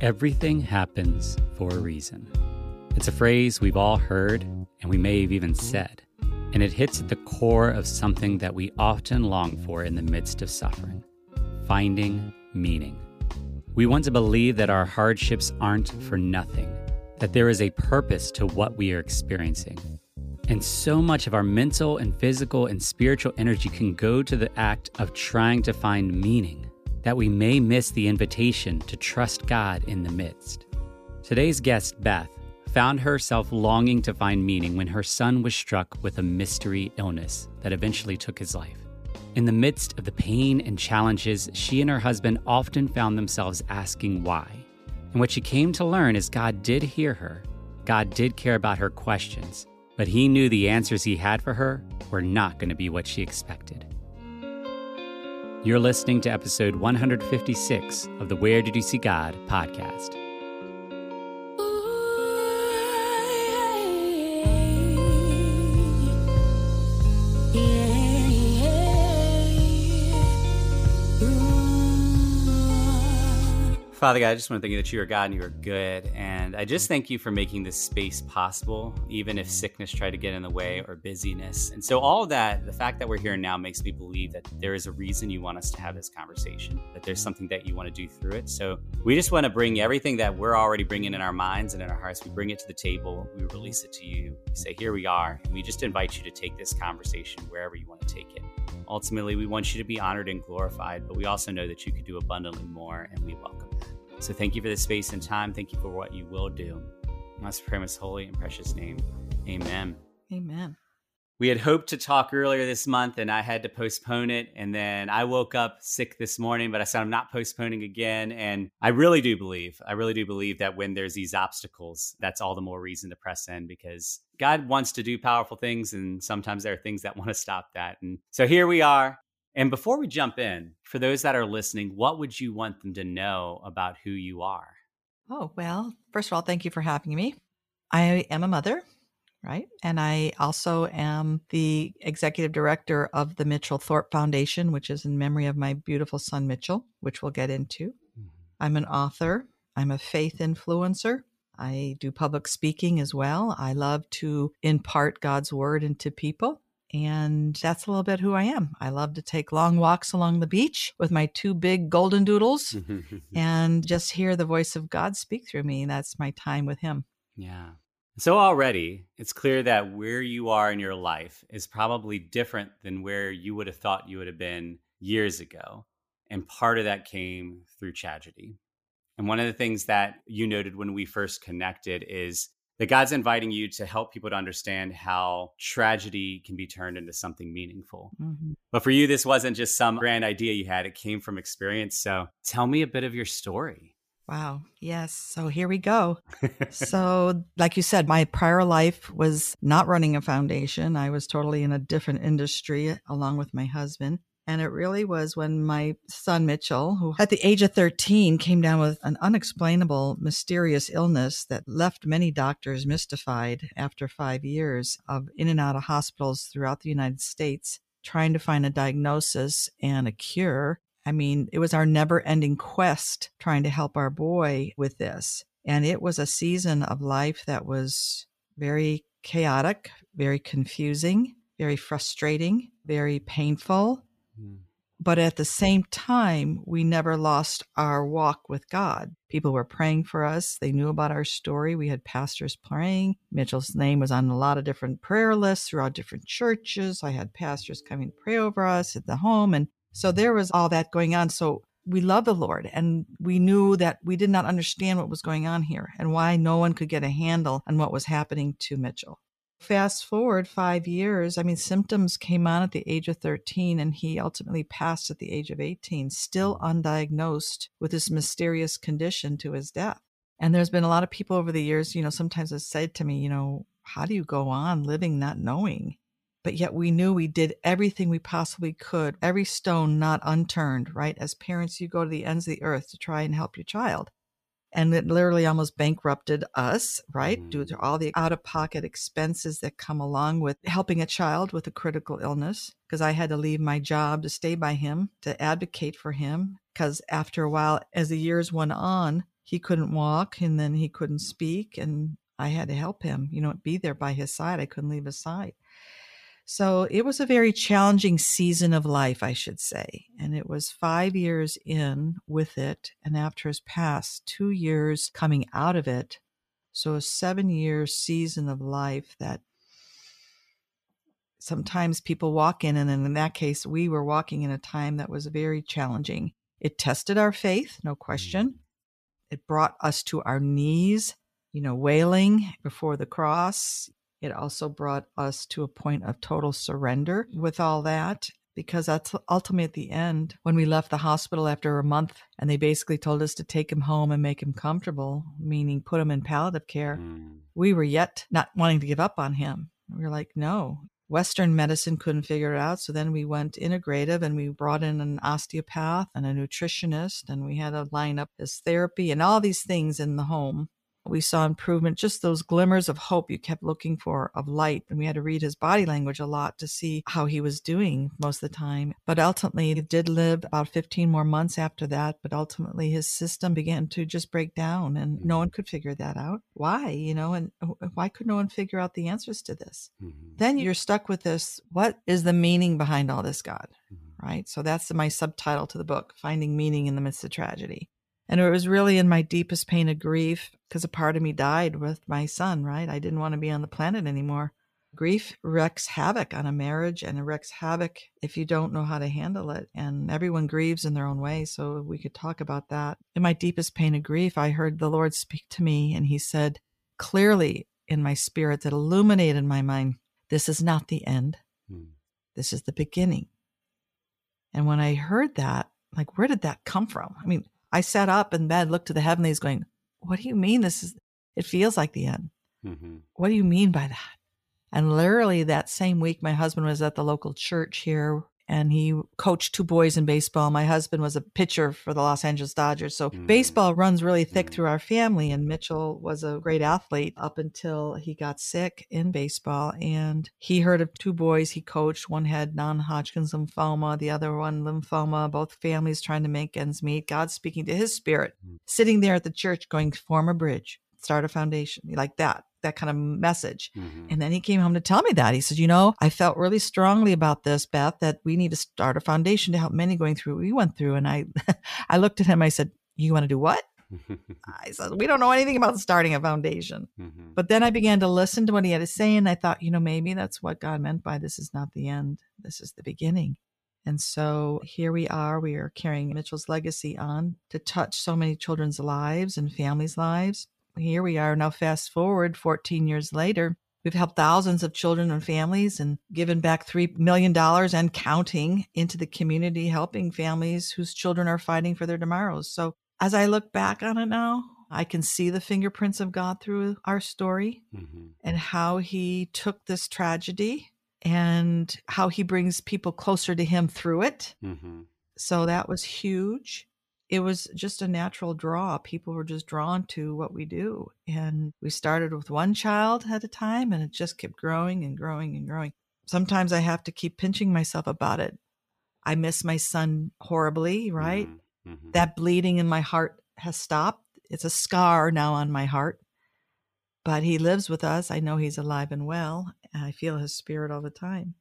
Everything happens for a reason. It's a phrase we've all heard, and we may have even said, and it hits at the core of something that we often long for in the midst of suffering finding meaning. We want to believe that our hardships aren't for nothing, that there is a purpose to what we are experiencing. And so much of our mental and physical and spiritual energy can go to the act of trying to find meaning that we may miss the invitation to trust God in the midst. Today's guest, Beth, found herself longing to find meaning when her son was struck with a mystery illness that eventually took his life. In the midst of the pain and challenges, she and her husband often found themselves asking why. And what she came to learn is God did hear her, God did care about her questions, but He knew the answers He had for her were not going to be what she expected. You're listening to episode 156 of the Where Did You See God podcast. Father God, I just want to thank you that you are God and you are good. And I just thank you for making this space possible, even if sickness tried to get in the way or busyness. And so, all that, the fact that we're here now makes me believe that there is a reason you want us to have this conversation, that there's something that you want to do through it. So, we just want to bring everything that we're already bringing in our minds and in our hearts, we bring it to the table, we release it to you, we say, Here we are. And we just invite you to take this conversation wherever you want to take it. Ultimately, we want you to be honored and glorified, but we also know that you could do abundantly more, and we welcome that. So thank you for this space and time. Thank you for what you will do. I must pray most holy and precious name. Amen. Amen. We had hoped to talk earlier this month and I had to postpone it. And then I woke up sick this morning, but I said I'm not postponing again. And I really do believe, I really do believe that when there's these obstacles, that's all the more reason to press in because God wants to do powerful things. And sometimes there are things that want to stop that. And so here we are. And before we jump in, for those that are listening, what would you want them to know about who you are? Oh, well, first of all, thank you for having me. I am a mother right? And I also am the executive director of the Mitchell Thorp Foundation, which is in memory of my beautiful son, Mitchell, which we'll get into. Mm-hmm. I'm an author, I'm a faith influencer. I do public speaking as well. I love to impart God's word into people. And that's a little bit who I am. I love to take long walks along the beach with my two big golden doodles and just hear the voice of God speak through me. That's my time with Him. Yeah. So already it's clear that where you are in your life is probably different than where you would have thought you would have been years ago. And part of that came through tragedy. And one of the things that you noted when we first connected is that God's inviting you to help people to understand how tragedy can be turned into something meaningful. Mm-hmm. But for you, this wasn't just some grand idea you had, it came from experience. So tell me a bit of your story. Wow. Yes. So here we go. so, like you said, my prior life was not running a foundation. I was totally in a different industry along with my husband. And it really was when my son Mitchell, who at the age of 13 came down with an unexplainable, mysterious illness that left many doctors mystified after five years of in and out of hospitals throughout the United States, trying to find a diagnosis and a cure. I mean, it was our never ending quest trying to help our boy with this. And it was a season of life that was very chaotic, very confusing, very frustrating, very painful. Mm. But at the same time, we never lost our walk with God. People were praying for us. They knew about our story. We had pastors praying. Mitchell's name was on a lot of different prayer lists throughout different churches. I had pastors coming to pray over us at the home. And so there was all that going on. So we love the Lord and we knew that we did not understand what was going on here and why no one could get a handle on what was happening to Mitchell. Fast forward five years, I mean, symptoms came on at the age of 13 and he ultimately passed at the age of 18, still mm. undiagnosed with this mysterious condition to his death. And there's been a lot of people over the years, you know, sometimes have said to me, you know, how do you go on living not knowing? but yet we knew we did everything we possibly could, every stone not unturned, right? As parents, you go to the ends of the earth to try and help your child. And it literally almost bankrupted us, right? Mm. Due to all the out of pocket expenses that come along with helping a child with a critical illness. Because I had to leave my job to stay by him, to advocate for him. Because after a while, as the years went on, he couldn't walk and then he couldn't speak and I had to help him, you know, be there by his side. I couldn't leave his side. So it was a very challenging season of life, I should say. And it was five years in with it. And after his past, two years coming out of it. So a seven year season of life that sometimes people walk in. And in that case, we were walking in a time that was very challenging. It tested our faith, no question. Mm. It brought us to our knees, you know, wailing before the cross. It also brought us to a point of total surrender with all that because that's ultimately at the end when we left the hospital after a month and they basically told us to take him home and make him comfortable, meaning put him in palliative care. Mm. We were yet not wanting to give up on him. We were like, no, Western medicine couldn't figure it out. So then we went integrative and we brought in an osteopath and a nutritionist and we had to line up his therapy and all these things in the home we saw improvement, just those glimmers of hope you kept looking for of light. And we had to read his body language a lot to see how he was doing most of the time. But ultimately, he did live about 15 more months after that. But ultimately, his system began to just break down and no one mm-hmm. could figure that out. Why, you know, and why could no one figure out the answers to this? Mm-hmm. Then you're stuck with this what is the meaning behind all this, God? Mm-hmm. Right. So that's my subtitle to the book, Finding Meaning in the Midst of Tragedy. And it was really in my deepest pain of grief because a part of me died with my son, right? I didn't want to be on the planet anymore. Grief wreaks havoc on a marriage and it wreaks havoc if you don't know how to handle it. And everyone grieves in their own way. So we could talk about that. In my deepest pain of grief, I heard the Lord speak to me and he said clearly in my spirit that illuminated my mind this is not the end, hmm. this is the beginning. And when I heard that, like, where did that come from? I mean, I sat up in bed, looked to the heavenlies, going, What do you mean this is, it feels like the end? Mm-hmm. What do you mean by that? And literally that same week, my husband was at the local church here and he coached two boys in baseball. My husband was a pitcher for the Los Angeles Dodgers. So mm. baseball runs really thick mm. through our family. And Mitchell was a great athlete up until he got sick in baseball. And he heard of two boys he coached. One had non Hodgkin's lymphoma, the other one lymphoma, both families trying to make ends meet. God speaking to his spirit, mm. sitting there at the church going, form a bridge, start a foundation like that that kind of message. Mm-hmm. And then he came home to tell me that. He said, You know, I felt really strongly about this, Beth, that we need to start a foundation to help many going through what we went through. And I I looked at him, I said, You want to do what? I said, We don't know anything about starting a foundation. Mm-hmm. But then I began to listen to what he had to say, and I thought, you know, maybe that's what God meant by this is not the end, this is the beginning. And so here we are. We are carrying Mitchell's legacy on to touch so many children's lives and families' lives here we are now, fast forward 14 years later. We've helped thousands of children and families and given back $3 million and counting into the community, helping families whose children are fighting for their tomorrows. So as I look back on it now, I can see the fingerprints of God through our story mm-hmm. and how He took this tragedy and how He brings people closer to Him through it. Mm-hmm. So that was huge it was just a natural draw. People were just drawn to what we do. And we started with one child at a time and it just kept growing and growing and growing. Sometimes I have to keep pinching myself about it. I miss my son horribly, right? Mm-hmm. mm-hmm. That bleeding in my heart has stopped. It's a scar now on my heart. But he lives with us. I know he's alive and well. And I feel his spirit all the time.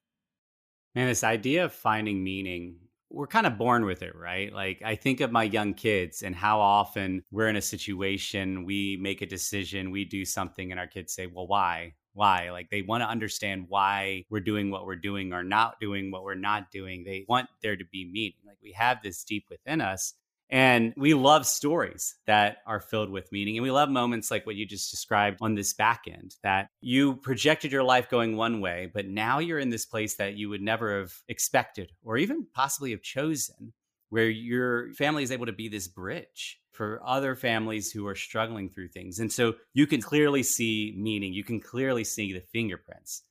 Man, this idea of finding meaning we're kind of born with it, right? Like I think of my young kids and how often we're in a situation, we make a decision, we do something, and our kids say, Well, why? Why? Like they want to understand why we're doing what we're doing or not doing what we're not doing. They want there to be meaning. Like we have this deep within us. And we love stories that are filled with meaning. And we love moments like what you just described on this back end that you projected your life going one way, but now you're in this place that you would never have expected or even possibly have chosen, where your family is able to be this bridge for other families who are struggling through things. And so you can clearly see meaning, you can clearly see the fingerprints.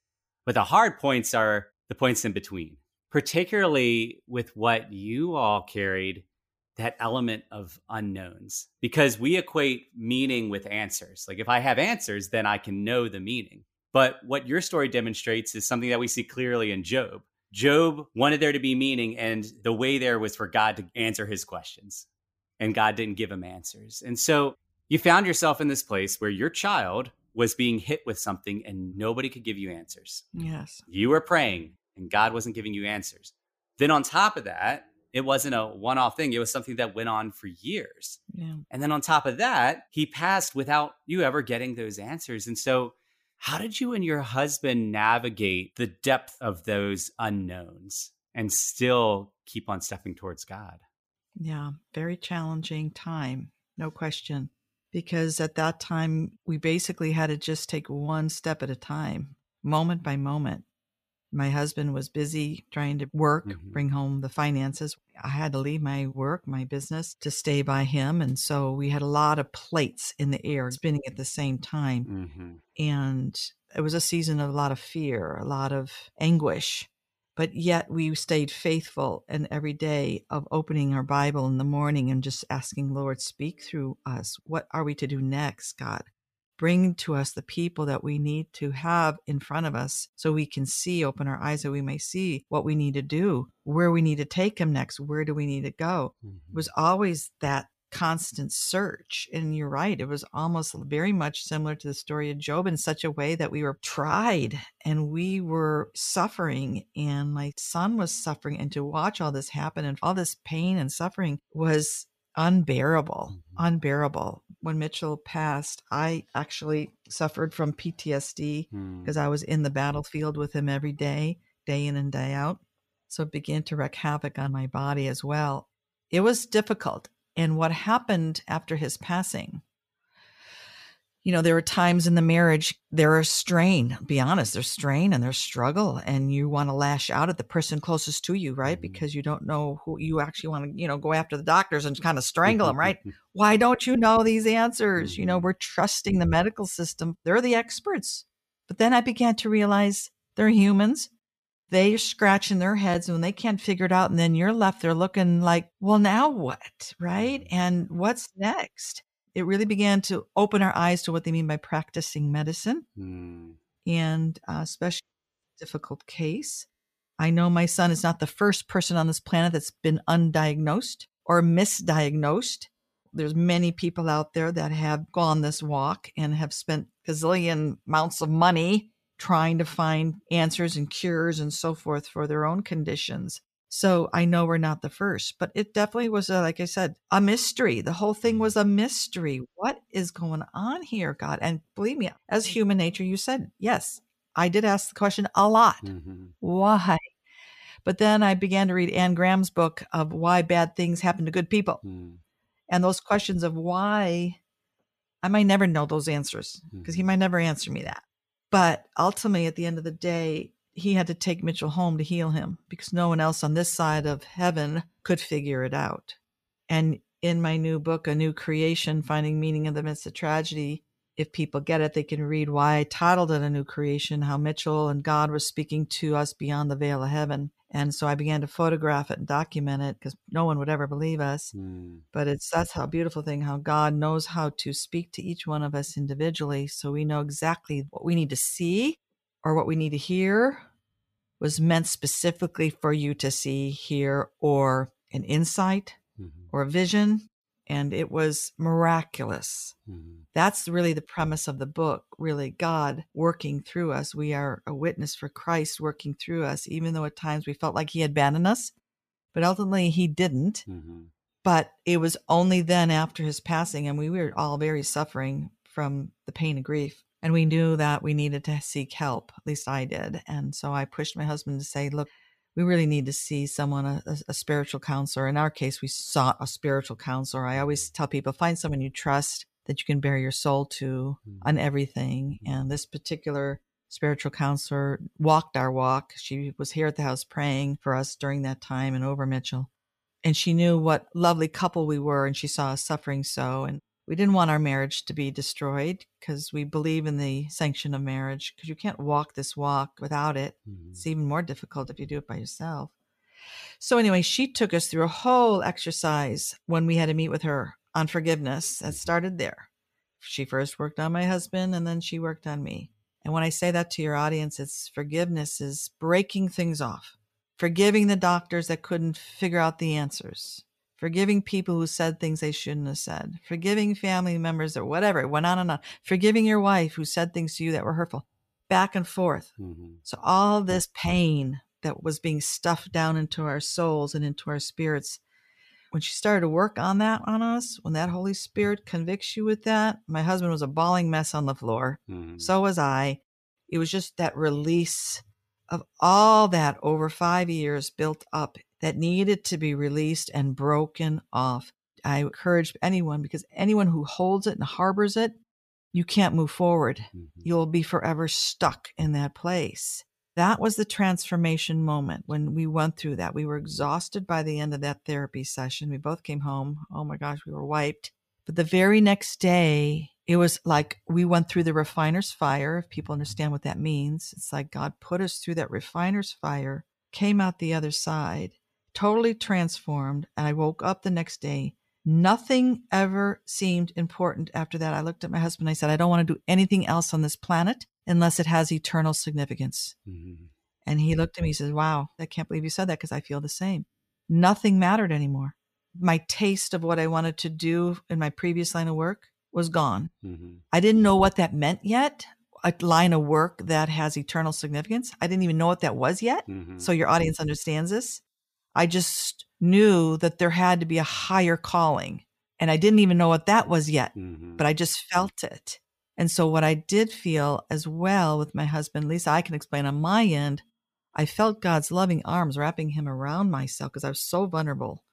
But the hard points are the points in between, particularly with what you all carried that element of unknowns because we equate meaning with answers. Like if I have answers, then I can know the meaning. But what your story demonstrates is something that we see clearly in Job. Job wanted there to be meaning, and the way there was for God to answer his questions, and God didn't give him answers. And so You found yourself in this place where your child was being hit with something and nobody could give you answers. Yes. You were praying and God wasn't giving you answers. Then on top of that, it wasn't a one off thing. It was something that went on for years. Yeah. And then on top of that, he passed without you ever getting those answers. And so, how did you and your husband navigate the depth of those unknowns and still keep on stepping towards God? Yeah. Very challenging time. No question. Because at that time, we basically had to just take one step at a time, moment by moment. My husband was busy trying to work, Mhm. bring home the finances. I had to leave my work, my business to stay by him. And so we had a lot of plates in the air spinning at the same time. Mm-hmm. And it was a season of a lot of fear, a lot of anguish. But yet we stayed faithful and every day of opening our Bible in the morning and just asking, Lord, speak through us. What are we to do next, God? Bring to us the people that we need to have in front of us so we can see, open our eyes that we may see what we need to do, where we need to take them next, where do we need to go. It was mm-hmm. always that constant search. And you're right, it was almost very much similar to the story of Job in such a way that we were tried and we were suffering, and my son was suffering. And to watch all this happen and all this pain and suffering was unbearable, Mhm. unbearable. When Mitchell passed, I actually suffered from PTSD Mm. because I was in the battlefield with him every day, day in and day out. So it began to wreak havoc on my body as well. It was difficult. And what happened after his passing, you know, there were times in the marriage, there are strain, be honest, there's strain and there's struggle, and you want to lash out at the person closest to you, right? Mhm. Because you don't know who you actually want to, you know, go after the doctors and kind of strangle them, right? Why don't you know these answers? You know, Mhm. we're trusting the medical system. They're the experts. But then I began to realize they're humans. They're scratching their heads when they can't figure it out. And then you're left there looking like, well, now what? Right? And what's next? It really began to open our eyes to what they mean by practicing medicine Mm. and uh, especially difficult case. I know my son is not the first person on this planet that's been undiagnosed or misdiagnosed. There's many people out there that have gone this walk and have spent gazillion amounts of money trying to find answers and cures and so forth for their own conditions. So I know we're not the first, but it definitely was, a, like I said, a mystery. The whole thing was a mystery. What is going on here, God? And believe me, as human nature, you said, yes, I did ask the question a lot. Mhm. Why? But then I began to read Anne Graham's book of why bad things happen to good people. Mm. And those questions of why, I might never know those answers because he Mhm. might never answer me that. But ultimately, at the end of the day, he had to take Mitchell home to heal him because no one else on this side of heaven could figure it out. And in my new book, A New Creation Finding Meaning in the Midst of Tragedy, if people get it, they can read why I titled it A New Creation, how Mitchell and God was speaking to us beyond the veil of heaven. And so I began to photograph it and document it because no one would ever believe us. Mm. But it's that's how beautiful thing how God knows how to speak to each one of us individually so we know exactly what we need to see or what we need to hear was meant specifically for you to see, hear, or an insight Mhm. or a vision. And it was miraculous. Mhm. That's really the premise of the book, really God working through us. We are a witness for Christ working through us, even though at times we felt like he had abandoned us, but ultimately he didn't. Mhm. But it was only then after his passing, and we were all very suffering from the pain and grief. And we knew that we needed to seek help. At least I did. And so I pushed my husband to say, look, we really need to see someone, a, a- spiritual counselor. In our case, we sought a spiritual counselor. I always tell people find someone you trust that you can bare your soul to Mhm. on everything. And this particular spiritual counselor walked our walk. She was here at the house praying for us during that time and over Mitchell and she knew what lovely couple we were and she saw us suffering so and we didn't want our marriage to be destroyed because we believe in the sanction of marriage because you can't walk this walk without it. Mhm. it's even more difficult if you do it by yourself. So anyway she took us through a whole exercise when we had to meet with her on forgiveness that started there. She first worked on my husband and then she worked on me. And when i say that to your audience it's forgiveness is breaking things off forgiving the doctors that couldn't figure out the answers, forgiving people who said things they shouldn't have said, forgiving family members or whatever. It went on and on. Forgiving your wife who said things to you that were hurtful, back and forth. Mm-hmm. So all this pain that was being stuffed down into our souls and into our spirits. When she started to work on that on us, when that Holy Spirit convicts you with that, my husband was a bawling mess on the floor. Mm-hmm. So was I. It was just that release of all that over five years built up that needed to be released and broken off. I encourage anyone because anyone who holds it and harbors it, you can't move forward. Mm-hmm. You'll be forever stuck in that place. That was the transformation moment when we went through that. We were exhausted by the end of that therapy session. We both came home. Oh my gosh, we were wiped. But the very next day, it was like we went through the refiner's fire, if people understand what that means. It's like God put us through that refiner's fire, came out the other side, totally transformed. And I woke up the next day. Nothing ever seemed important after that. I looked at my husband. I said, I don't want to do anything else on this planet unless it has eternal significance. Mm-hmm. And he looked at me and says, Wow, I can't believe you said that because I feel the same. Nothing mattered anymore. My taste of what I wanted to do in my previous line of work was gone. Mm-hmm. I didn't know what that meant yet. A line of work that has eternal significance. I didn't even know what that was yet. Mm-hmm. So your audience understands this. I just knew that there had to be a higher calling. And I didn't even know what that was yet, mm-hmm. but I just felt it. And so, what I did feel as well with my husband, Lisa, I can explain on my end, I felt God's loving arms wrapping him around myself because I was so vulnerable.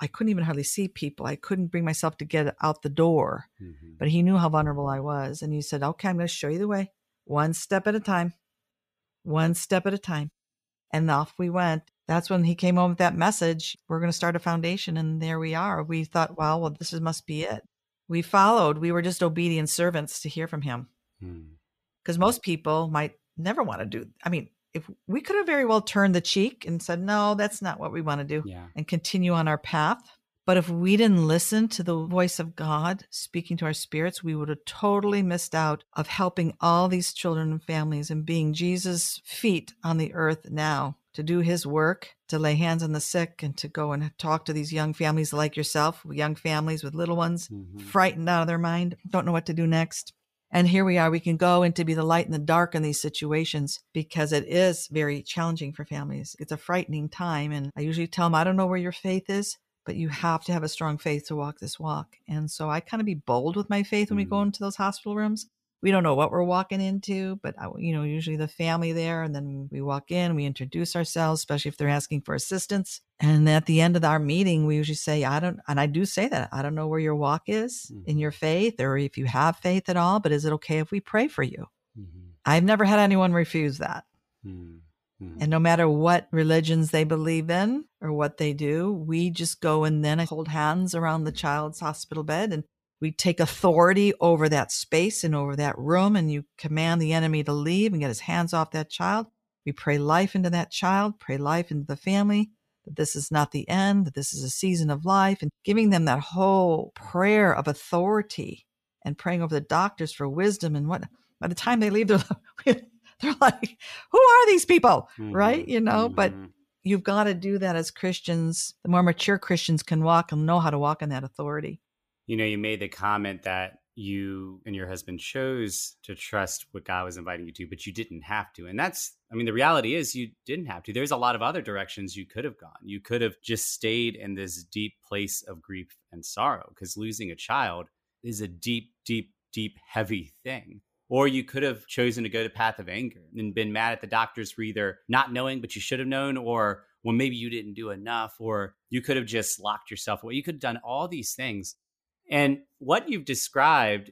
I couldn't even hardly see people. I couldn't bring myself to get out the door. Mm-hmm. But he knew how vulnerable I was. And he said, Okay, I'm going to show you the way, one step at a time, one step at a time. And off we went. That's when he came home with that message. We're going to start a foundation. And there we are. We thought, well, well, this must be it we followed. We were just obedient servants to hear from him. Because hmm. most people might never want to do. I mean, if we could have very well turned the cheek and said, no, that's not what we want to do yeah. and continue on our path. But if we didn't listen to the voice of God speaking to our spirits, we would have totally missed out of helping all these children and families and being Jesus' feet on the earth now to do his work, to lay hands on the sick, and to go and talk to these young families like yourself, young families with little ones, mm-hmm. frightened out of their mind, don't know what to do next. And here we are, we can go and to be the light in the dark in these situations because it is very challenging for families. It's a frightening time. And I usually tell them, I don't know where your faith is, but you have to have a strong faith to walk this walk. And so I kind of be bold with my faith when mm-hmm. we go mm-hmm. into those hospital rooms we don't know what we're walking into, but you know, usually the family there, and then we walk in, we introduce ourselves, especially if they're asking for assistance. And at the end of our meeting, we usually say, I don't, and I do say that, I don't know where your walk is mm-hmm. in your faith or if you have faith at all, but is it okay if we pray for you? Mm-hmm. I've never had anyone refuse that. Mm-hmm. And no matter what religions they believe in or what they do, we just go and then hold hands around the child's hospital bed and we take authority over that space and over that room, and you command the enemy to leave and get his hands off that child. We pray life into that child, pray life into the family, that this is not the end, that this is a season of life, and giving them that whole prayer of authority and praying over the doctors for wisdom. And what by the time they leave, they're, they're like, who are these people? Mm-hmm. Right? You know, mm-hmm. but you've got to do that as Christians. The more mature Christians can walk and know how to walk in that authority you know, you made the comment that you and your husband chose to trust what God was inviting you to, but you didn't have to. And that's, I mean, the reality is you didn't have to. There's a lot of other directions you could have gone. You could have just stayed in this deep place of grief and sorrow because losing a child is a deep, deep, deep, heavy thing. Or you could have chosen to go the path of anger and been mad at the doctors for either not knowing, but you should have known, or well, maybe you didn't do enough, or you could have just locked yourself away. You could have done all these things and what you've described,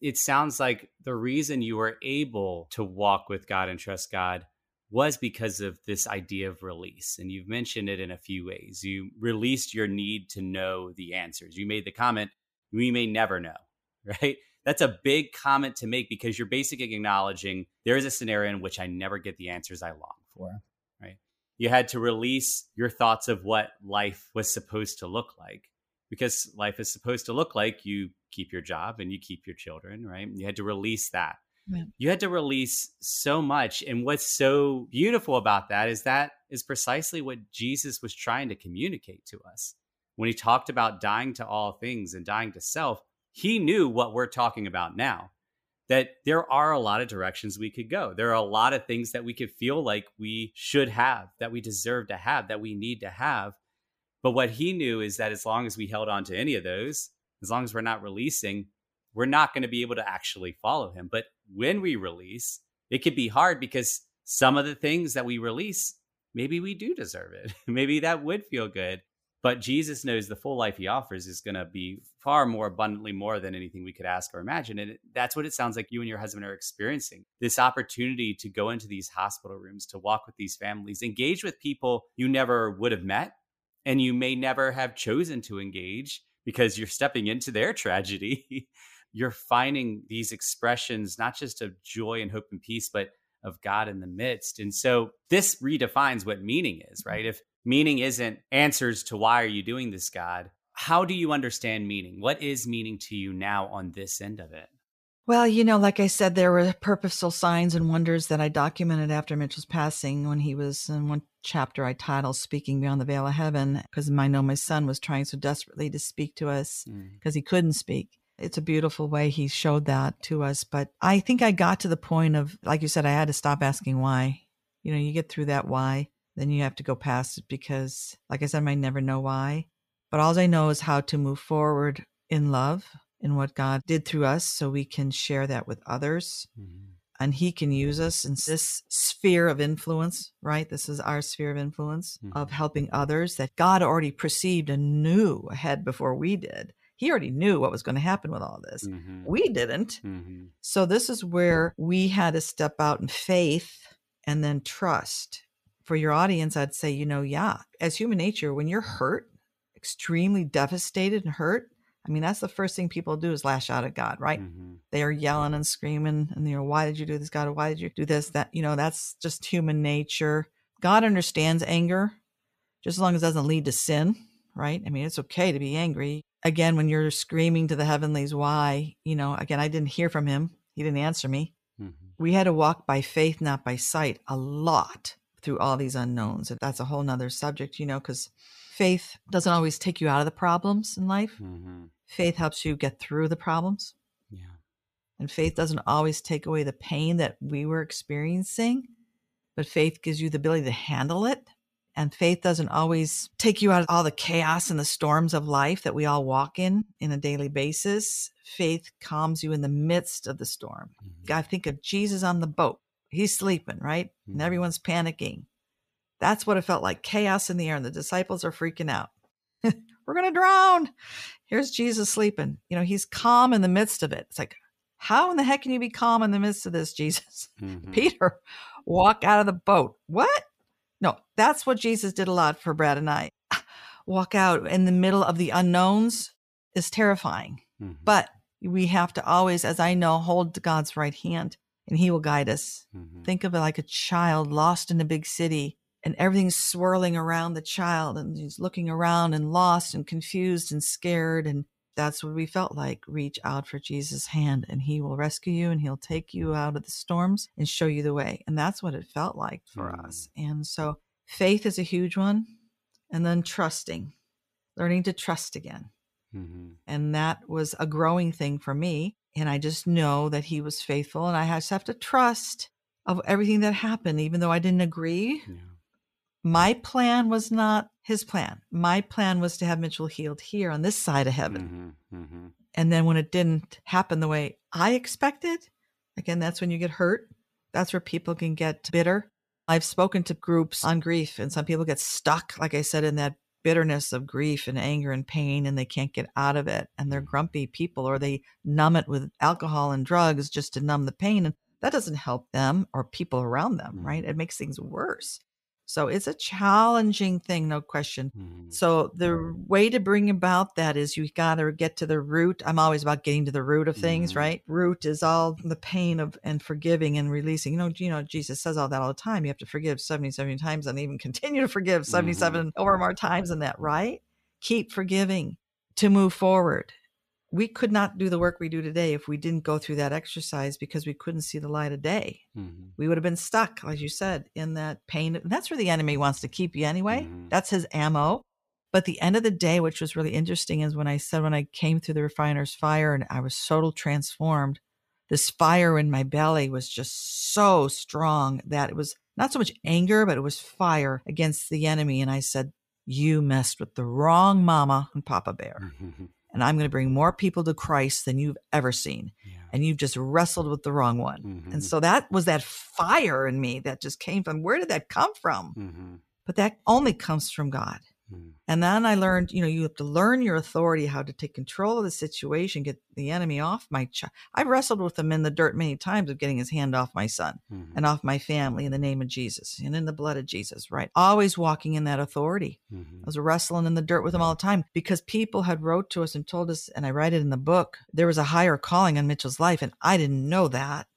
it sounds like the reason you were able to walk with God and trust God was because of this idea of release. And you've mentioned it in a few ways. You released your need to know the answers. You made the comment, we may never know, right? That's a big comment to make because you're basically acknowledging there is a scenario in which I never get the answers I long for, right? You had to release your thoughts of what life was supposed to look like because life is supposed to look like you keep your job and you keep your children, right? You had to release that. Yeah. You had to release so much. And what's so beautiful about that is that is precisely what Jesus was trying to communicate to us. when he talked about dying to all things and dying to self, he knew what we're talking about now that there are a lot of directions we could go. There are a lot of things that we could feel like we should have, that we deserve to have, that we need to have. But what he knew is that as long as we held on to any of those, as long as we're not releasing, we're not going to be able to actually follow him. But when we release, it could be hard because some of the things that we release, maybe we do deserve it. maybe that would feel good. But Jesus knows the full life he offers is going to be far more abundantly more than anything we could ask or imagine. And that's what it sounds like you and your husband are experiencing this opportunity to go into these hospital rooms, to walk with these families, engage with people you never would have met and you may never have chosen to engage because you're stepping into their tragedy. you're finding these expressions, not just of joy and hope and peace, but of God in the midst. And so this redefines what meaning is, right? If meaning isn't answers to why are you doing this, God, how do you understand meaning? What is meaning to you now on this end of it? Well, you know, like I said, there were purposeful signs and wonders that I documented after Mitchell's passing when he was in one chapter I titled Speaking Beyond the Veil of Heaven, because I know my son was trying so desperately to speak to us because mm. he couldn't speak. It's a beautiful way he showed that to us. But I think I got to the point of, like you said, I had to stop asking why. You know, you get through that why, then you have to go past it because, like I said, I might never know why. But all I know is how to move forward in love in what God did through us so we can share that with others. Mm-hmm. And He can use us in this sphere of influence, right? This is our sphere of influence mm-hmm. of helping others that God already perceived and knew ahead before we did. He already knew what was going to happen with all this. Mm-hmm. We didn't. Mm-hmm. So, this is where we had to step out in faith and then trust. For your audience, I'd say, you know, yeah, as human nature, when you're hurt, extremely devastated and hurt, I mean, that's the first thing people do is lash out at God, right? Mm-hmm. They are yelling and screaming and, you know, why did you do this, God? Why did you do this? That, you know, that's just human nature. God understands anger just as long as it doesn't lead to sin, right? I mean, it's okay to be angry. Again, when you're screaming to the heavenlies, why, you know, again, I didn't hear from him. He didn't answer me. Mm-hmm. We had to walk by faith, not by sight, a lot through all these unknowns. That's a whole nother subject, you know, because faith doesn't always take you out of the problems in life. Mm-hmm. Faith helps you get through the problems. Yeah. And faith doesn't always take away the pain that we were experiencing, but faith gives you the ability to handle it. And faith doesn't always take you out of all the chaos and the storms of life that we all walk in in a daily basis. Faith calms you in the midst of the storm. Mm-hmm. I think of Jesus on the boat. He's sleeping, right? Mm-hmm. And everyone's panicking. That's what it felt like chaos in the air, and the disciples are freaking out. We're going to drown. Here's Jesus sleeping. You know, he's calm in the midst of it. It's like, how in the heck can you be calm in the midst of this, Jesus? Mm-hmm. Peter, walk out of the boat. What? No, that's what Jesus did a lot for Brad and I. Walk out in the middle of the unknowns is terrifying. Mm-hmm. But we have to always, as I know, hold God's right hand and he will guide us. Mm-hmm. Think of it like a child lost in a big city and everything's swirling around the child and he's looking around and lost and confused and scared and that's what we felt like. Reach out for jesus hand and he will rescue you and he'll take you out of the storms and show you the way. And that's what it felt like for mm. us and so faith is a huge one and then trusting learning to trust again. Mm-hmm. and that was a growing thing for me and i just know that he was faithful and i just have to trust of everything that happened even though i didn't agree. Yeah my plan was not his plan. My plan was to have Mitchell healed here on this side of heaven. Mm-hmm, mm-hmm. And then when it didn't happen the way I expected, again, that's when you get hurt. That's where people can get bitter. I've spoken to groups on grief, and some people get stuck, like I said, in that bitterness of grief and anger and pain, and they can't get out of it. And they're mm-hmm. grumpy people, or they numb it with alcohol and drugs just to numb the pain. And that doesn't help them or people around them, right? Mm-hmm. It makes things worse. So it's a challenging thing, no question. Mm-hmm. So the way to bring about that is you got to get to the root. I'm always about getting to the root of things, mm-hmm. right? Root is all the pain of and forgiving and releasing. You know, you know, Jesus says all that all the time. You have to forgive 77 times and even continue to forgive 77 mm-hmm. or more times than that, right? Keep forgiving to move forward we could not do the work we do today if we didn't go through that exercise because we couldn't see the light of day. Mm-hmm. We would have been stuck, as you said, in that pain. And that's where the enemy wants to keep you anyway. Mm-hmm. That's his ammo. But the end of the day, which was really interesting, is when I said when I came through the refiner's fire and I was total transformed, this fire in my belly was just so strong that it was not so much anger, but it was fire against the enemy. And I said, You messed with the wrong mama and Papa Bear. And I'm going to bring more people to Christ than you've ever seen. Yeah. And you've just wrestled with the wrong one. Mm-hmm. And so that was that fire in me that just came from where did that come from? Mm-hmm. But that only comes from God. Mm. And then I learned, you know, you have to learn your authority, how to take control of the situation, get the enemy off my child. I wrestled with him in the dirt many times of getting his hand off my son mm-hmm. and off my family in the name of Jesus and in the blood of Jesus, right? Always walking in that authority. Mm-hmm. I was wrestling in the dirt with him all the time because people had wrote to us and told us, and I write it in the book, there was a higher calling on Mitchell's life, and I didn't know that.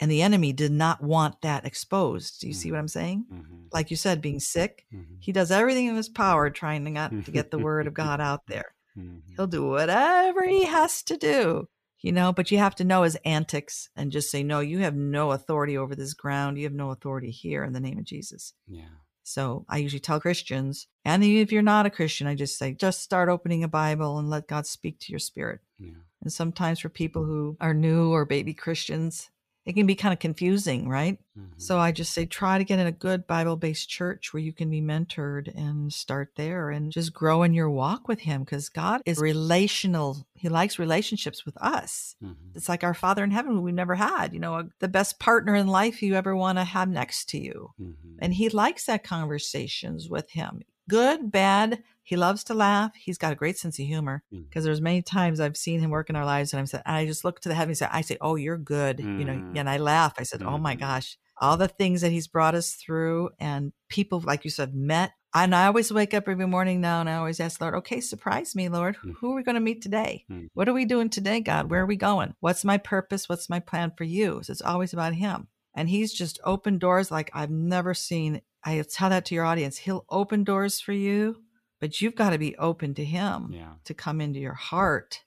And the enemy did not want that exposed. Do you mm-hmm. see what. I'm saying? Mm-hmm. Like you said, being sick, mm-hmm. he does everything in his power trying to, not, to get the word of God out there. Mm-hmm. He'll do whatever he has to do, you know, but you have to know his antics and just say, no, you have no authority over this ground. You have no authority here in the name of Jesus. Yeah. So I usually tell Christians, and if you're not a Christian, I just say, just start opening a Bible and let God speak to your spirit. Yeah. And sometimes for people who are new or baby Christians, it can be kind of confusing, right? Mm-hmm. So I just say try to get in a good Bible based church where you can be mentored and start there and just grow in your walk with Him because God is relational. He likes relationships with us. Mm-hmm. It's like our Father in heaven who we've never had, you know, a, the best partner in life you ever want to have next to you. Mm-hmm. And He likes that conversations with Him good, bad. He loves to laugh. He's got a great sense of humor because mm. there's many times I've seen him work in our lives and I'm said, and I just look to the heavens and say, I say, Oh, you're good. Mm. You know, mm. and I laugh. I said, mm. Oh my mm-hmm. gosh, all the things that he's brought us through and people, like you said, met. And I always wake up every morning now and I always ask Lord, okay, surprise me, Lord. Mm. Who are we going to meet today? What are we doing today, God? Where are we going? What's my purpose? What's my plan for you? So it's always about him. And he's just opened doors like I've never seen I tell that to your audience. He'll open doors for you, but you've got to be open to him yeah. to come into your heart.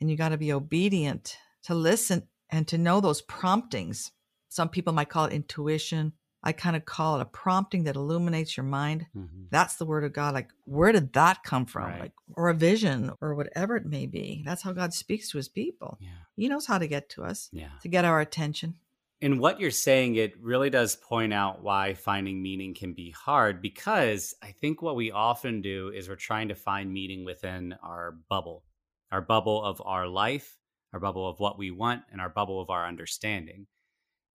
And you got to be obedient to listen and to know those promptings. Some people might call it intuition. I kind of call it a prompting that illuminates your mind. Mm-hmm. That's the word of God. Like, where did that come from? Right. Like, or a vision or whatever it may be. That's how God speaks to his people. Yeah. He knows how to get to us, yeah. to get our attention in what you're saying, it really does point out why finding meaning can be hard because I think what we often do is we're trying to find meaning within our bubble, our bubble of our life, our bubble of what we want, and our bubble of our understanding.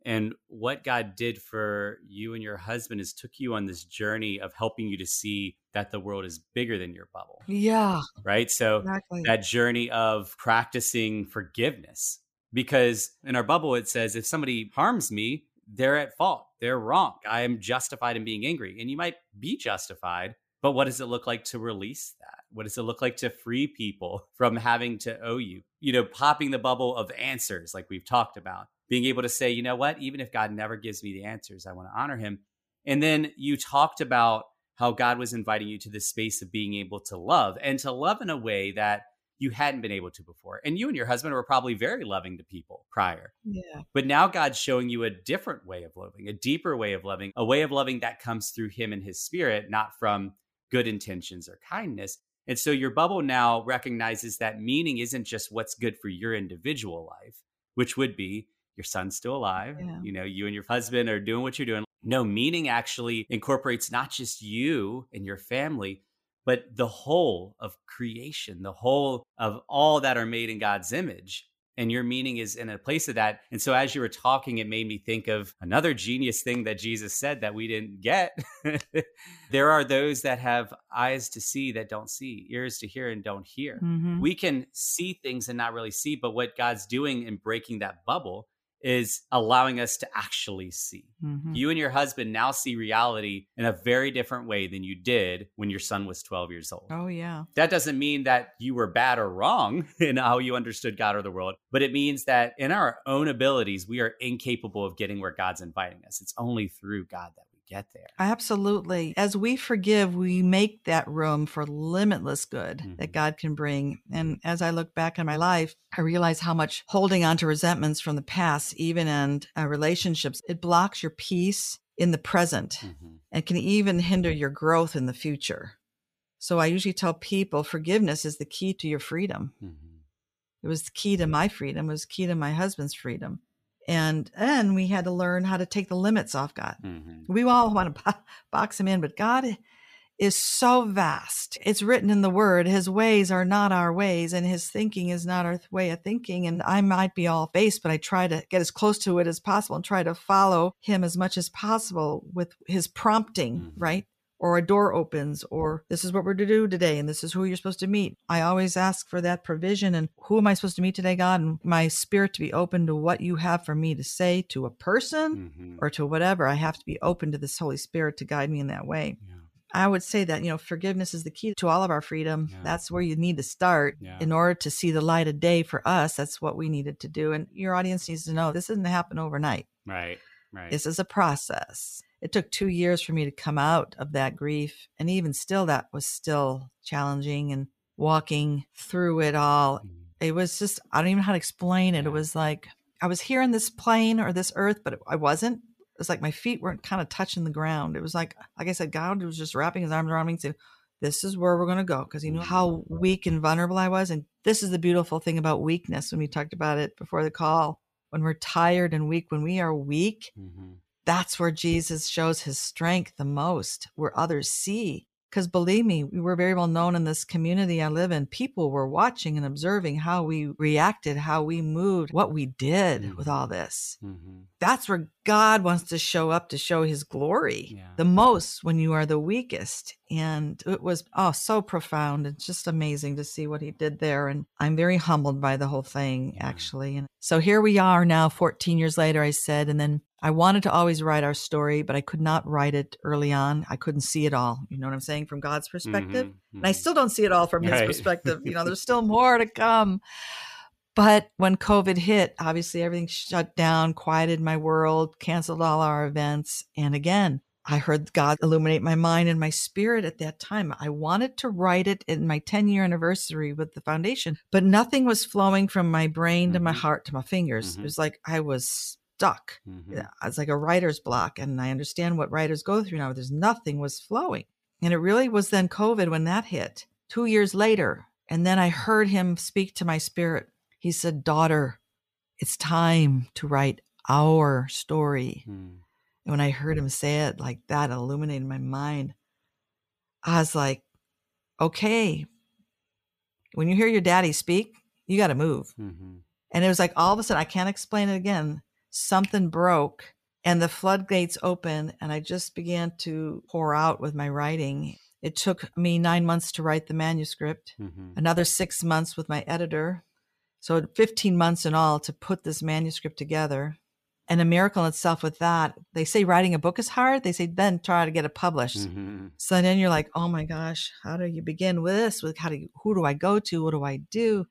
And what God did for you and your husband is took you on this journey of helping you to see that the world is bigger than your bubble. Yeah. Right. So exactly. that journey of practicing forgiveness because in our bubble it says if somebody harms me they're at fault. They're wrong. I am justified in being angry. And you might be justified but what does it look like to release that? What does it look like to free people from having to owe you? You know popping the bubble of answers like we've talked about. Being able to say you know what? Even if god never gives me the answers i want to honor him. And then you talked about how god was inviting you to this space of being able to love and to love in a way that you hadn't been able to before. And you and your husband were probably very loving to people prior. Yeah. But now God's showing you a different way of loving, a deeper way of loving, a way of loving that comes through him and his spirit, not from good intentions or kindness. And so your bubble now recognizes that meaning isn't just what's good for your individual life, which would be your son's still alive. Yeah. You know, you and your husband are doing what you're doing. No, meaning actually incorporates not just you and your family, but the whole of creation, the whole of all that are made in God's image. And your meaning is in a place of that. And so, as you were talking, it made me think of another genius thing that Jesus said that we didn't get. there are those that have eyes to see that don't see, ears to hear and don't hear. Mm-hmm. We can see things and not really see, but what God's doing in breaking that bubble is allowing us to actually see. Mm-hmm. You and your husband now see reality in a very different way than you did when your son was 12 years old. Oh, yeah. That doesn't mean that you were bad or wrong in how you understood God or the world, but it means that in our own abilities, we are incapable of getting where God's inviting us. It's only through God that get there. Absolutely. As we forgive, we make that room for limitless good mm-hmm. that God can bring. And as I look back in my life, I realize how much holding on to resentments from the past, even in uh, relationships, it blocks your peace in the present mm-hmm. and can even hinder your growth in the future. So I usually tell people forgiveness is the key to your freedom. Mm-hmm. It was the key to my freedom. It was key to my husband's freedom. And then we had to learn how to take the limits off God. Mm-hmm. We all want to box him in, but God is so vast. It's written in the word. His ways are not our ways, and his thinking is not our way of thinking. And I might be all based, but I try to get as close to it as possible and try to follow him as much as possible with his prompting, Mhm. right? Or a door opens, or this is what we're to do today, and this is who you're supposed to meet. I always ask for that provision and who am I supposed to meet today, God? And my spirit to be open to what you have for me to say to a person Mm-hmm. or to whatever. I have to be open to this Holy Spirit to guide me in that way. Yeah. I would say that, you know, forgiveness is the key to all of our freedom. Yeah. That's where you need to start Yeah. in order to see the light of day for us. That's what we needed to do. And your audience needs to know this doesn't happen overnight. Right. Right. This is a process. It took two years for me to come out of that grief. And even still, that was still challenging and walking through it all. Mhm. It was just, I don't even know how to explain it. It was like I was here in this plane or this earth, but I wasn't. It was like my feet weren't kind of touching the ground. It was like, like I said, God was just wrapping his arms around me and said, This is where we're going to go. Because he knew how weak and vulnerable I was. And this is the beautiful thing about weakness when we talked about it before the call. When we're tired and weak, when we are weak, Mhm. That's where Jesus shows his strength the most, where others see. Because believe me, we were very well known in this community I live in. People were watching and observing how we reacted, how we moved, what we did with Mhm. all this. Mhm. That's where God wants to show up to show his glory Yeah. the most when you are the weakest. And it was, oh, so profound. It's just amazing to see what he did there. And I'm very humbled by the whole thing, Yeah. actually. And so here we are now, 14 years later, I said, and then I wanted to always write our story, but I could not write it early on. I couldn't see it all. You know what I'm saying? From God's perspective. Mhm. And I Mhm. still don't see it all from his Right. perspective. You know, there's still more to come. But when COVID hit, obviously everything shut down, quieted my world, canceled all our events. And again, I heard God illuminate my mind and my spirit at that time. I wanted to write it in my 10 year anniversary with the foundation, but nothing was flowing from my brain to my Mhm. heart to my fingers. Mhm. It was like I was stuck. Mhm. Yeah, It's like a writer's block. And I understand what writers go through now. There's nothing was flowing. And it really was then COVID when that hit two years later. And then I heard him speak to my spirit. He said, Daughter, it's time to write our story. Mhm. And when I heard him say it like that, it illuminated my mind. I was like, okay, when you hear your daddy speak, you got to move. Mhm. And it was like all of a sudden, I can't explain it again. Something broke and the floodgates opened, and I just began to pour out with my writing. It took me nine months to write the manuscript, Mhm. another six months with my editor. So 15 months in all to put this manuscript together. And a miracle in itself with that. They say writing a book is hard. They say then try to get it published. Mhm. So then you're like, oh my gosh, how do you begin with this? With how do you, who do I go to? What do I do?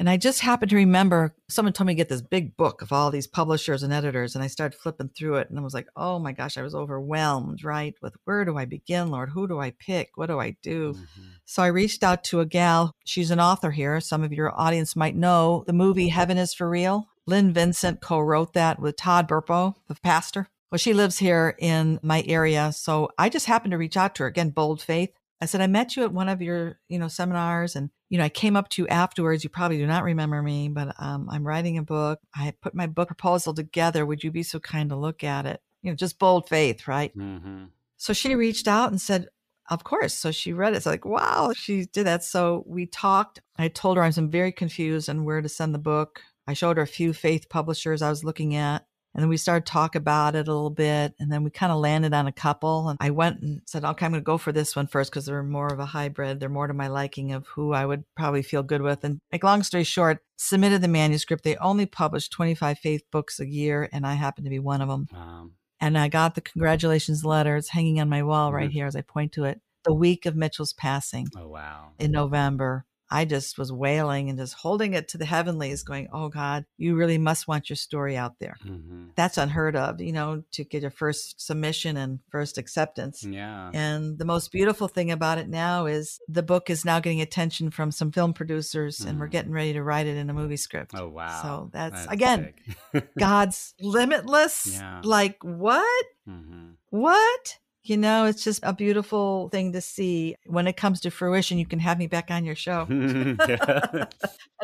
And I just happened to remember someone told me to get this big book of all these publishers and editors. And I started flipping through it and I was like, oh my gosh, I was overwhelmed, right? With where do I begin, Lord? Who do I pick? What do I do? Mhm. So I reached out to a gal. She's an author here. Some of your audience might know the movie Heaven is for Real. Lynn Vincent co wrote that with Todd Burpo, the pastor. Well, she lives here in my area. So I just happened to reach out to her again, bold faith. I said, I met you at one of your, you know, seminars and, you know, I came up to you afterwards. You probably do not remember me, but um, I'm writing a book. I put my book proposal together. Would you be so kind to look at it? You know, just bold faith, right? Mhm. So she reached out and said, Of course. So she read it. It's like, wow, she did that. So we talked. I told her I was very confused on where to send the book. I showed her a few faith publishers I was looking at. And then we started to talk about it a little bit. And then we kind of landed on a couple. And I went and said, okay, I'm going to go for this one first because they're more of a hybrid. They're more to my liking of who I would probably feel good with. And make long story short, submitted the manuscript. They only publish 25 faith books a year. And I happen to be one of them. Wow. And I got the congratulations letter. It's hanging on my wall right Mhm. here as I point to it. The week of Mitchell's passing Oh wow. in November. I just was wailing and just holding it to the heavenlies, going, Oh God, you really must want your story out there. Mhm. That's unheard of, you know, to get your first submission and first acceptance. Yeah. And the most beautiful thing about it now is the book is now getting attention from some film producers and we're Mhm. getting ready to write it in a movie script. Oh wow. So that's, again. God's limitless. Yeah. Like, what? Mhm. What? You know, it's just a beautiful thing to see. When it comes to fruition, you can have me back on your show. and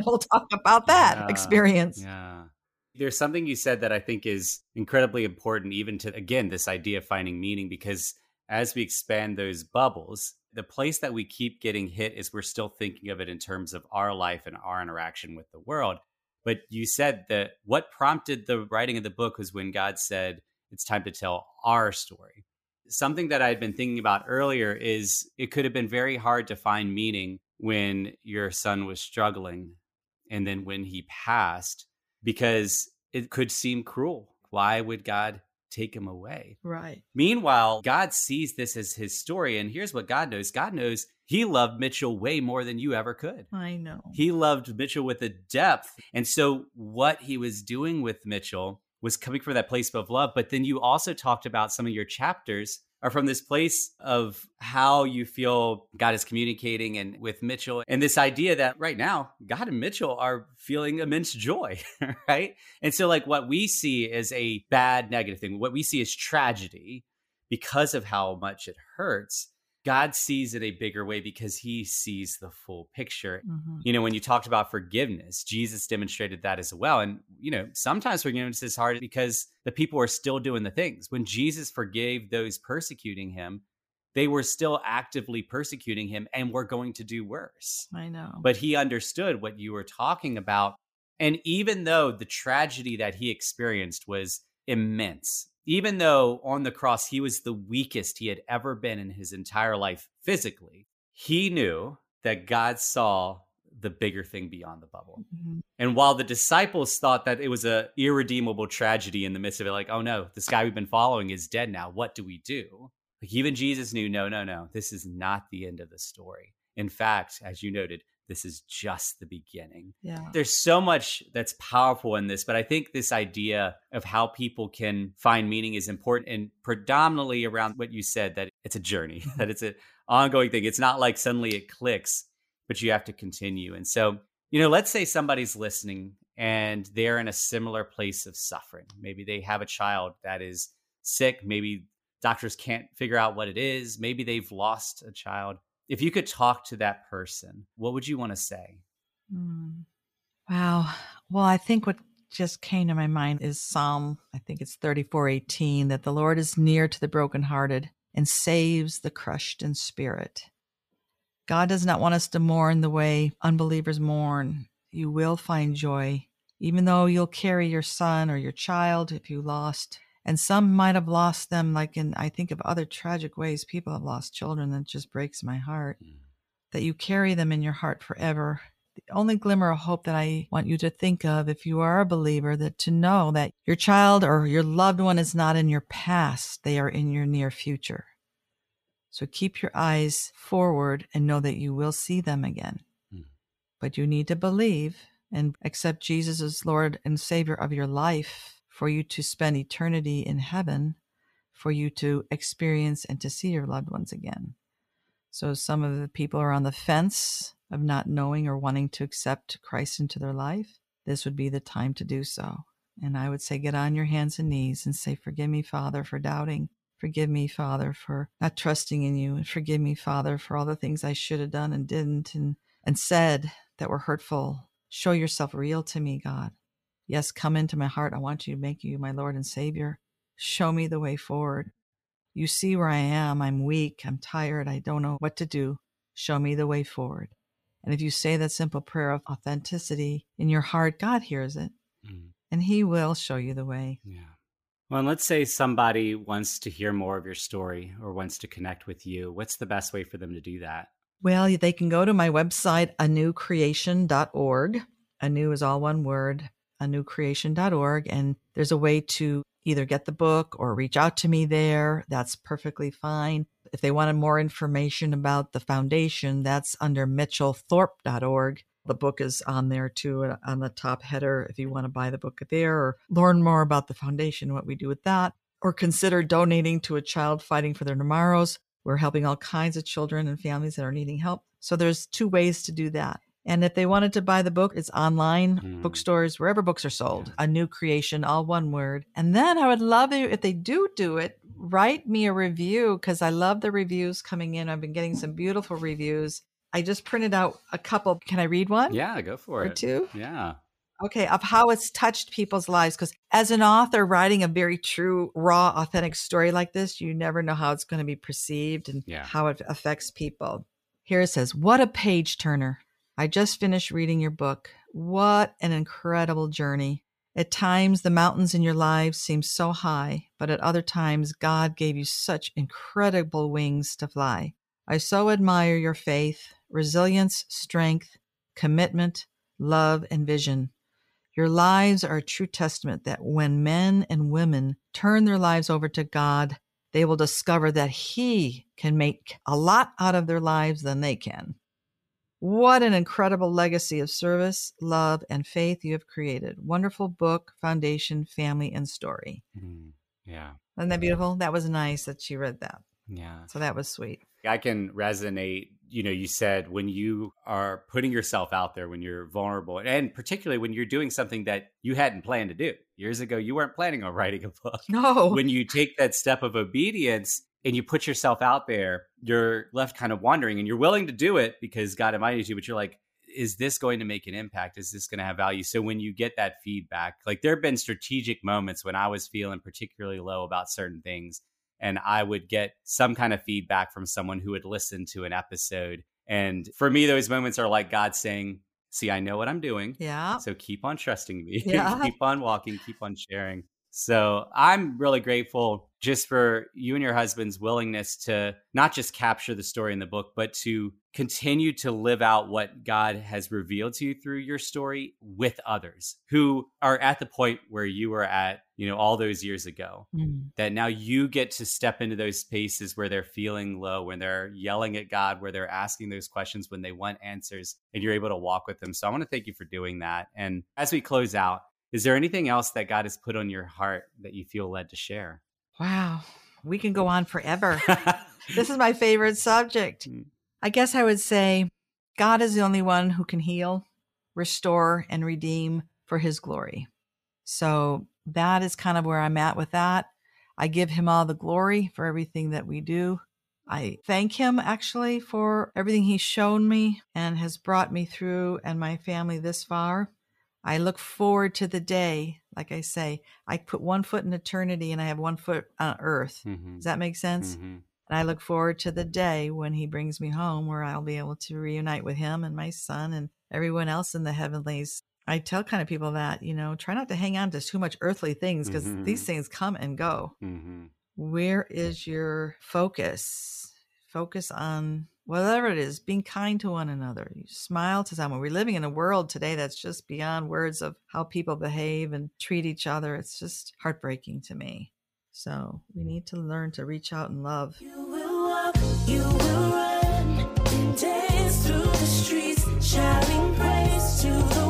we'll talk about that Yeah. experience. Yeah. There's something you said that I think is incredibly important, even to, again, this idea of finding meaning, because as we expand those bubbles, the place that we keep getting hit is we're still thinking of it in terms of our life and our interaction with the world. But you said that what prompted the writing of the book was when God said, it's time to tell our story. Something that I had been thinking about earlier is it could have been very hard to find meaning when your son was struggling and then when he passed because it could seem cruel. Why would God take him away? Right. Meanwhile, God sees this as his story. And here's what God knows God knows he loved Mitchell way more than you ever could. I know. He loved Mitchell with a depth. And so, what he was doing with Mitchell was coming from that place of love. But then you also talked about some of your chapters are from this place of how you feel God is communicating and with Mitchell and this idea that right now God and Mitchell are feeling immense joy, right? And so like what we see is a bad negative thing, what we see is tragedy because of how much it hurts, God sees it a bigger way because he sees the full picture. Mhm. You know, when you talked about forgiveness, Jesus demonstrated that as well. And, you know, sometimes forgiveness is hard because the people are still doing the things. When Jesus forgave those persecuting him, they were still actively persecuting him and were going to do worse. I know. But he understood what you were talking about. And even though the tragedy that he experienced was immense, even though on the cross he was the weakest he had ever been in his entire life physically, he knew that God saw the bigger thing beyond the bubble. Mhm. And while the disciples thought that it was a irredeemable tragedy in the midst of it, like, oh no, this guy we've been following is dead now. What do we do? Like even Jesus knew, no, no, no, this is not the end of the story. In fact, as you noted, this is just the beginning. Yeah. There's so much that's powerful in this, but I think this idea of how people can find meaning is important and predominantly around what you said that it's a journey, that it's an ongoing thing. It's not like suddenly it clicks, but you have to continue. And so, you know, let's say somebody's listening and they're in a similar place of suffering. Maybe they have a child that is sick. Maybe doctors can't figure out what it is. Maybe they've lost a child. If you could talk to that person, what would you want to say? Mm. Wow. Well, I think what just came to my mind is Psalm, I think it's 34:18 that the Lord is near to the brokenhearted and saves the crushed in spirit. God does not want us to mourn the way unbelievers mourn. You will find joy even though you'll carry your son or your child if you lost and some might have lost them like in i think of other tragic ways people have lost children that just breaks my heart that you carry them in your heart forever the only glimmer of hope that I want you to think of if you are a believer that to know that your child or your loved one is not in your past, they are in your near future. So keep your eyes forward and know that you will see them again. Mm. But you need to believe and accept Jesus as Lord and Savior of your life for you to spend eternity in heaven, for you to experience and to see your loved ones again. So some of the people are on the fence of not knowing or wanting to accept Christ into their life. This would be the time to do so. And I would say, get on your hands and knees and say, Forgive me, Father, for doubting. Forgive me, Father, for not trusting in you. And forgive me, Father, for all the things I should have done and didn't and, and said that were hurtful. Show yourself real to me, God. Yes, come into my heart. I want you to make you my Lord and Savior. Show me the way forward. You see where I am. I'm weak. I'm tired. I don't know what to do. Show me the way forward. And if you say that simple prayer of authenticity in your heart, God hears it Mm, and He will show you the way. yeah. Well, and let's say somebody wants to hear more of your story or wants to connect with you. What's the best way for them to do that? Well, they can go to my website, anewcreation.org. Anew is all one word, anewcreation.org. And there's a way to either get the book or reach out to me there. That's perfectly fine. If they wanted more information about the foundation, that's under mitchellthorp.org. The book is on there too, uh, on the top header, if you want to buy the book there or learn more about the foundation, what we do with that, or consider donating to a child fighting for their tomorrows. We're helping all kinds of children and families that are needing help. So there's two ways to do that. And if they wanted to buy the book, it's online, Mm. bookstores, wherever books are sold. A new creation, all one word. And then I would love you if they do do it. write me a review because I love the reviews coming in. I've been getting some beautiful reviews. I just printed out a couple. Can I read one? Yeah, go for or it. two? Yeah. Okay, of how it's touched people's lives. Because as an author writing a very true, raw, authentic story like this, you never know how it's going to be perceived and Yeah. how it affects people. Here it says, What a page turner. I just finished reading your book. What an incredible journey. At times, the mountains in your lives seem so high, but at other times, God gave you such incredible wings to fly. I so admire your faith, resilience, strength, commitment, love, and vision. Your lives are a true testament that when men and women turn their lives over to God, they will discover that He can make a lot out of their lives than they can. What an incredible legacy of service, love, and faith you have created. Wonderful book, foundation, family, and story. Mm, Yeah. Isn't that beautiful? That was nice that she read that. Yeah. So that was sweet. I can resonate. You know, you said when you are putting yourself out there, when you're vulnerable, and particularly when you're doing something that you hadn't planned to do. Years ago, you weren't planning on writing a book. No. When you take that step of obedience and you put yourself out there, you're left kind of wondering and you're willing to do it because God invited you, but you're like, is this going to make an impact? Is this going to have value? So when you get that feedback, like there have been strategic moments when I was feeling particularly low about certain things and I would get some kind of feedback from someone who had listened to an episode. And for me, those moments are like God saying, See, I know what I'm doing. yeah. So keep on trusting me. Yeah. keep on walking, keep on sharing. So I'm really grateful just for you and your husband's willingness to not just capture the story in the book, but to continue to live out what God has revealed to you through your story with others who are at the point where you were at, you know, all those years ago Mm. that now you get to step into those spaces where they're feeling low, when they're yelling at God, where they're asking those questions, when they want answers, and you're able to walk with them. So I want to thank you for doing that. And as we close out, is there anything else that God has put on your heart that you feel led to share? Wow. We can go on forever. this is my favorite subject. Mm. I guess I would say God is the only one who can heal, restore, and redeem for his glory. So that is kind of where I'm at with that. I give him all the glory for everything that we do. I thank him actually for everything he's shown me and has brought me through and my family this far. I look forward to the day, like I say, I put one foot in eternity and I have one foot on earth. Mhm. Does that make sense? Mhm. And I look forward to the day when he brings me home where I'll be able to reunite with him and my son and everyone else in the heavenlies. I tell kind of people that, you know, try not to hang on to too much earthly things because Mhm. these things come and go. Mhm. Where is your focus? Focus on whatever it is, being kind to one another. You smile to someone. We're living in a world today that's just beyond words of how people behave and treat each other. It's just heartbreaking to me. So we need to learn to reach out and love. You will walk, you will run, dance through the streets, shouting praise to the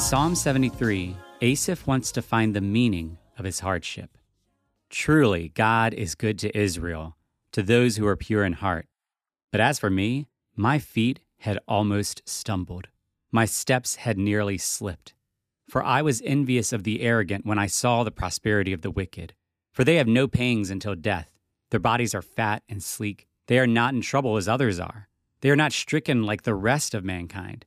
Psalm 73, Asaph wants to find the meaning of his hardship. Truly, God is good to Israel, to those who are pure in heart. But as for me, my feet had almost stumbled. My steps had nearly slipped. For I was envious of the arrogant when I saw the prosperity of the wicked. For they have no pangs until death. Their bodies are fat and sleek. They are not in trouble as others are. They are not stricken like the rest of mankind.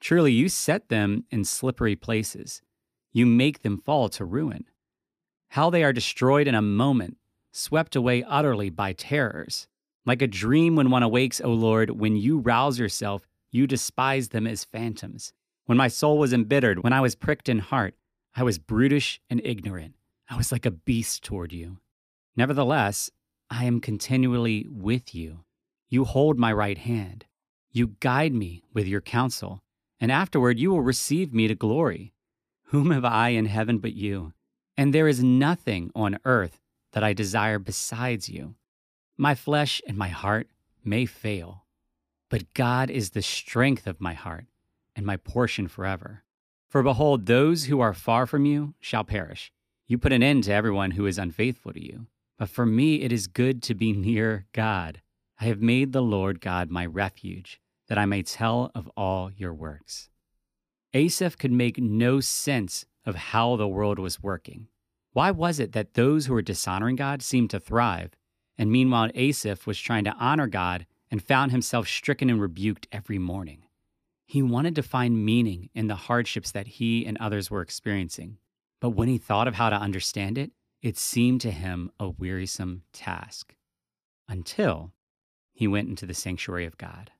Truly, you set them in slippery places. You make them fall to ruin. How they are destroyed in a moment, swept away utterly by terrors. Like a dream when one awakes, O Lord, when you rouse yourself, you despise them as phantoms. When my soul was embittered, when I was pricked in heart, I was brutish and ignorant. I was like a beast toward you. Nevertheless, I am continually with you. You hold my right hand. You guide me with your counsel, and afterward you will receive me to glory. Whom have I in heaven but you? And there is nothing on earth that I desire besides you. My flesh and my heart may fail, but God is the strength of my heart and my portion forever. For behold, those who are far from you shall perish. You put an end to everyone who is unfaithful to you. But for me it is good to be near God. I have made the Lord God my refuge, that I may tell of all your works. Asaph could make no sense of how the world was working. Why was it that those who were dishonoring God seemed to thrive, and meanwhile Asaph was trying to honor God and found himself stricken and rebuked every morning? He wanted to find meaning in the hardships that he and others were experiencing. But when he thought of how to understand it, it seemed to him a wearisome task. Until he went into the sanctuary of God.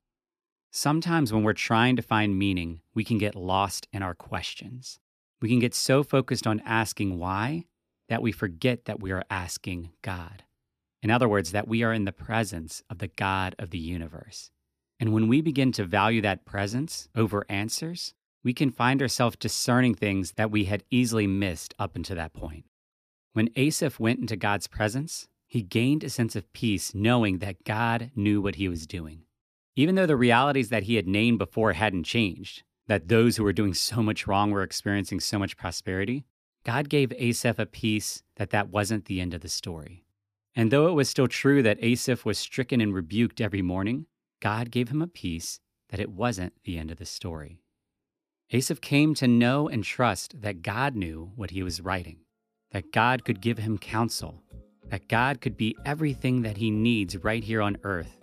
Sometimes when we're trying to find meaning, we can get lost in our questions. We can get so focused on asking why that we forget that we are asking God. In other words, that we are in the presence of the God of the universe. And when we begin to value that presence over answers, we can find ourselves discerning things that we had easily missed up until that point. When Asaph went into God's presence, he gained a sense of peace knowing that God knew what he was doing. Even though the realities that he had named before hadn't changed, that those who were doing so much wrong were experiencing so much prosperity, God gave Asaph a peace that that wasn't the end of the story. And though it was still true that Asaph was stricken and rebuked every morning, God gave him a peace that it wasn't the end of the story. Asaph came to know and trust that God knew what he was writing, that God could give him counsel, that God could be everything that he needs right here on earth,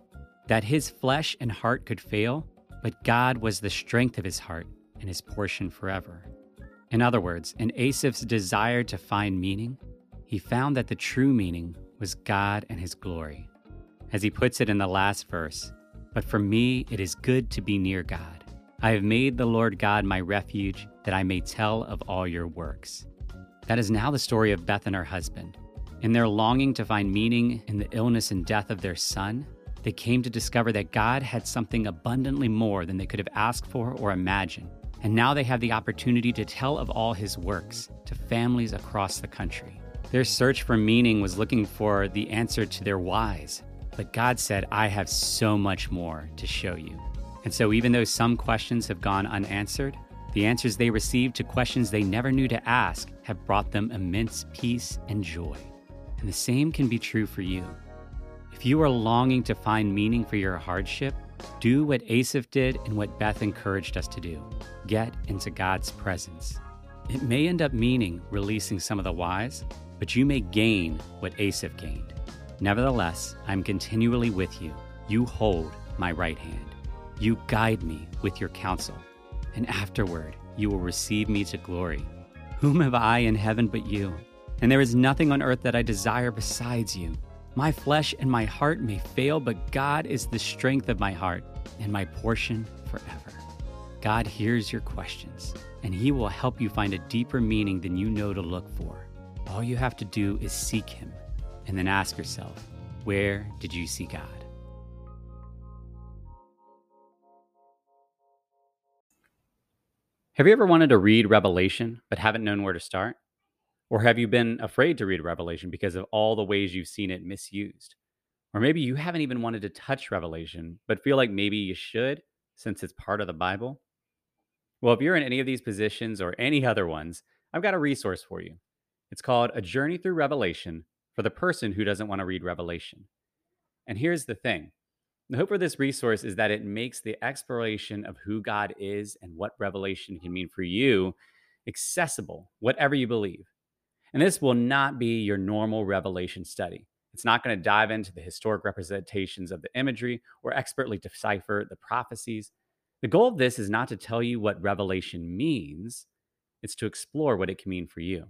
that his flesh and heart could fail, but God was the strength of his heart and his portion forever. In other words, in Asaph's desire to find meaning, he found that the true meaning was God and his glory. As he puts it in the last verse, but for me it is good to be near God. I have made the Lord God my refuge, that I may tell of all your works. That is now the story of Beth and her husband. In their longing to find meaning in the illness and death of their son, they came to discover that God had something abundantly more than they could have asked for or imagined. And now they have the opportunity to tell of all his works to families across the country. Their search for meaning was looking for the answer to their whys, but God said, I have so much more to show you. And so, even though some questions have gone unanswered, the answers they received to questions they never knew to ask have brought them immense peace and joy. And the same can be true for you. If you are longing to find meaning for your hardship, do what Asaph did and what Beth encouraged us to do get into God's presence. It may end up meaning releasing some of the whys, but you may gain what Asaph gained. Nevertheless, I'm continually with you. You hold my right hand. You guide me with your counsel, and afterward you will receive me to glory. Whom have I in heaven but you? And there is nothing on earth that I desire besides you. My flesh and my heart may fail, but God is the strength of my heart and my portion forever. God hears your questions, and He will help you find a deeper meaning than you know to look for. All you have to do is seek Him, and then ask yourself, Where did you see God? Have you ever wanted to read Revelation but haven't known where to start? Or have you been afraid to read Revelation because of all the ways you've seen it misused? Or maybe you haven't even wanted to touch Revelation, but feel like maybe you should since it's part of the Bible? Well, if you're in any of these positions or any other ones, I've got a resource for you. It's called A Journey Through Revelation for the person who doesn't want to read Revelation. And here's the thing the hope for this resource is that it makes the exploration of who God is and what revelation can mean for you accessible, whatever you believe. And this will not be your normal revelation study. It's not going to dive into the historic representations of the imagery or expertly decipher the prophecies. The goal of this is not to tell you what revelation means, it's to explore what it can mean for you.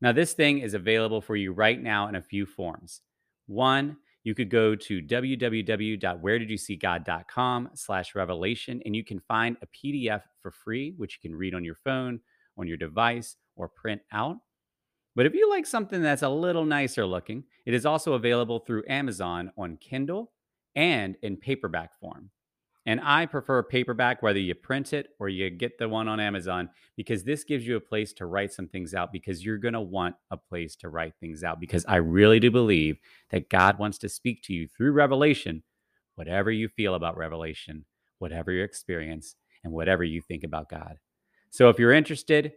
Now, this thing is available for you right now in a few forms. One, you could go to www.wheredidyouseegod.com slash revelation and you can find a PDF for free, which you can read on your phone, on your device, or print out. But if you like something that's a little nicer looking, it is also available through Amazon on Kindle and in paperback form. And I prefer paperback, whether you print it or you get the one on Amazon, because this gives you a place to write some things out because you're going to want a place to write things out. Because I really do believe that God wants to speak to you through revelation, whatever you feel about revelation, whatever your experience, and whatever you think about God. So if you're interested,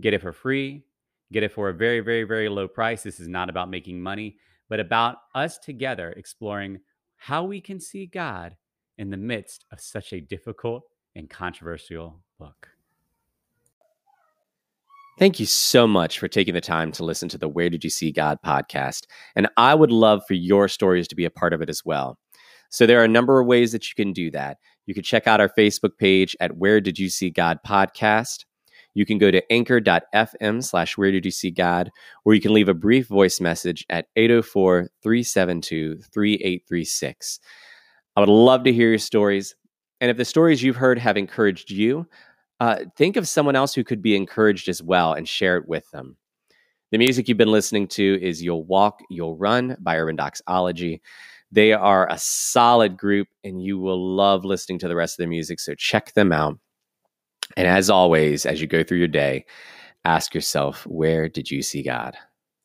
get it for free, get it for a very, very, very low price. This is not about making money, but about us together exploring how we can see God in the midst of such a difficult and controversial book. Thank you so much for taking the time to listen to the Where Did You See God podcast. And I would love for your stories to be a part of it as well. So there are a number of ways that you can do that. You can check out our Facebook page at Where Did You See God podcast. You can go to anchor.fm slash Where Did You See God, or you can leave a brief voice message at 804 372 3836. I would love to hear your stories. And if the stories you've heard have encouraged you, uh, think of someone else who could be encouraged as well and share it with them. The music you've been listening to is You'll Walk, You'll Run by Urban Doxology. They are a solid group, and you will love listening to the rest of their music. So check them out. And as always, as you go through your day, ask yourself, where did you see God?